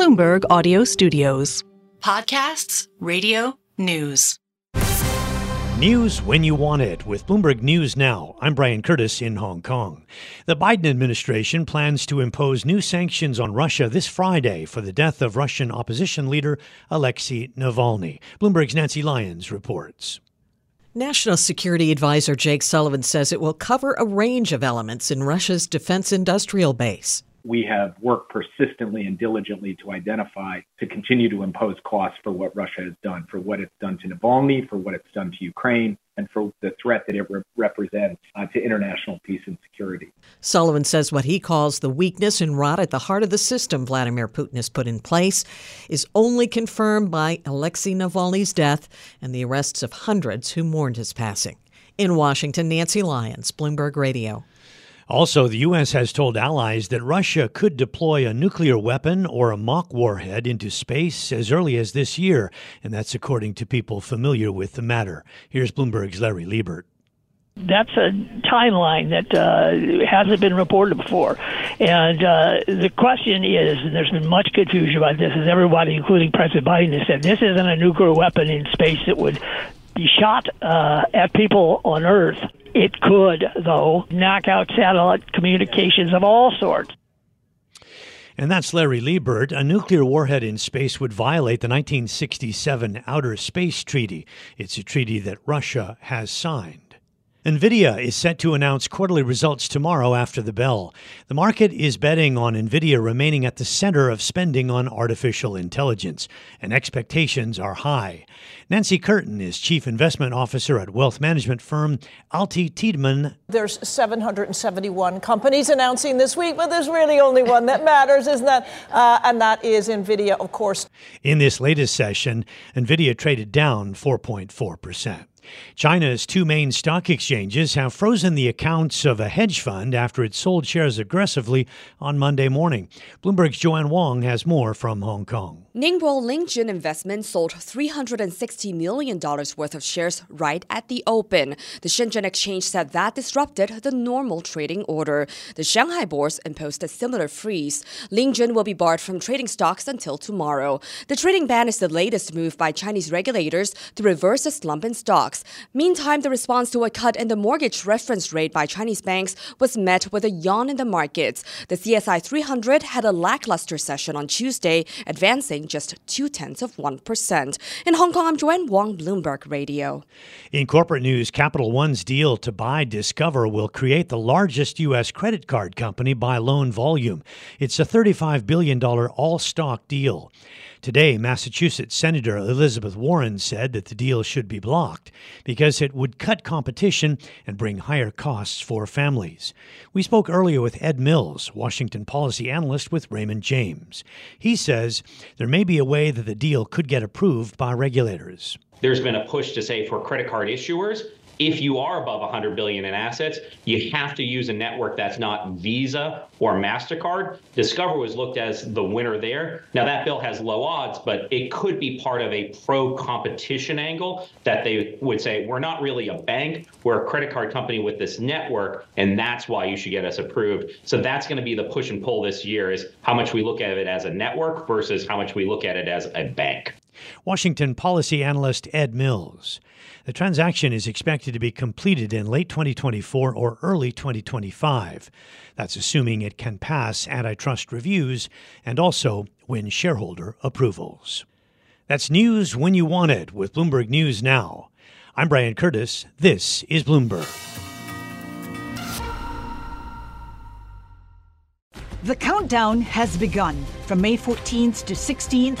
Bloomberg Audio Studios. Podcasts, radio, news. News when you want it with Bloomberg News Now. I'm Brian Curtis in Hong Kong. The Biden administration plans to impose new sanctions on Russia this Friday for the death of Russian opposition leader Alexei Navalny. Bloomberg's Nancy Lyons reports. National Security Advisor Jake Sullivan says it will cover a range of elements in Russia's defense industrial base we have worked persistently and diligently to identify to continue to impose costs for what Russia has done, for what it's done to Navalny, for what it's done to Ukraine, and for the threat that it re- represents uh, to international peace and security. Sullivan says what he calls the weakness and rot at the heart of the system Vladimir Putin has put in place is only confirmed by Alexei Navalny's death and the arrests of hundreds who mourned his passing. In Washington, Nancy Lyons, Bloomberg Radio. Also, the U.S. has told allies that Russia could deploy a nuclear weapon or a mock warhead into space as early as this year, and that's according to people familiar with the matter. Here's Bloomberg's Larry Liebert that's a timeline that uh, hasn't been reported before. And uh, the question is, and there's been much confusion about this, is everybody, including President Biden, has said this isn't a nuclear weapon in space that would be shot uh, at people on Earth. It could, though, knock out satellite communications of all sorts. And that's Larry Liebert. A nuclear warhead in space would violate the 1967 Outer Space Treaty. It's a treaty that Russia has signed. Nvidia is set to announce quarterly results tomorrow after the bell. The market is betting on Nvidia remaining at the center of spending on artificial intelligence, and expectations are high. Nancy Curtin is chief investment officer at wealth management firm AlTi Tiedemann. There's 771 companies announcing this week, but there's really only one that matters, isn't that? Uh, and that is Nvidia, of course. In this latest session, Nvidia traded down 4.4 percent. China's two main stock exchanges have frozen the accounts of a hedge fund after it sold shares aggressively on Monday morning. Bloomberg's Joanne Wong has more from Hong Kong. Ningbo Lingjun Investment sold $360 million worth of shares right at the open. The Shenzhen exchange said that disrupted the normal trading order. The Shanghai bourse imposed a similar freeze. Lingjun will be barred from trading stocks until tomorrow. The trading ban is the latest move by Chinese regulators to reverse a slump in stocks. Meantime, the response to a cut in the mortgage reference rate by Chinese banks was met with a yawn in the markets. The CSI 300 had a lackluster session on Tuesday, advancing just two tenths of 1%. In Hong Kong, I'm Joanne Wong, Bloomberg Radio. In corporate news, Capital One's deal to buy Discover will create the largest U.S. credit card company by loan volume. It's a $35 billion all stock deal. Today, Massachusetts Senator Elizabeth Warren said that the deal should be blocked because it would cut competition and bring higher costs for families. We spoke earlier with Ed Mills, Washington policy analyst with Raymond James. He says there may be a way that the deal could get approved by regulators. There's been a push to say for credit card issuers, if you are above 100 billion in assets, you have to use a network that's not Visa or Mastercard. Discover was looked as the winner there. Now that bill has low odds, but it could be part of a pro-competition angle that they would say we're not really a bank, we're a credit card company with this network, and that's why you should get us approved. So that's going to be the push and pull this year: is how much we look at it as a network versus how much we look at it as a bank. Washington policy analyst Ed Mills. The transaction is expected to be completed in late 2024 or early 2025. That's assuming it can pass antitrust reviews and also win shareholder approvals. That's news when you want it with Bloomberg News Now. I'm Brian Curtis. This is Bloomberg. The countdown has begun. From May 14th to 16th,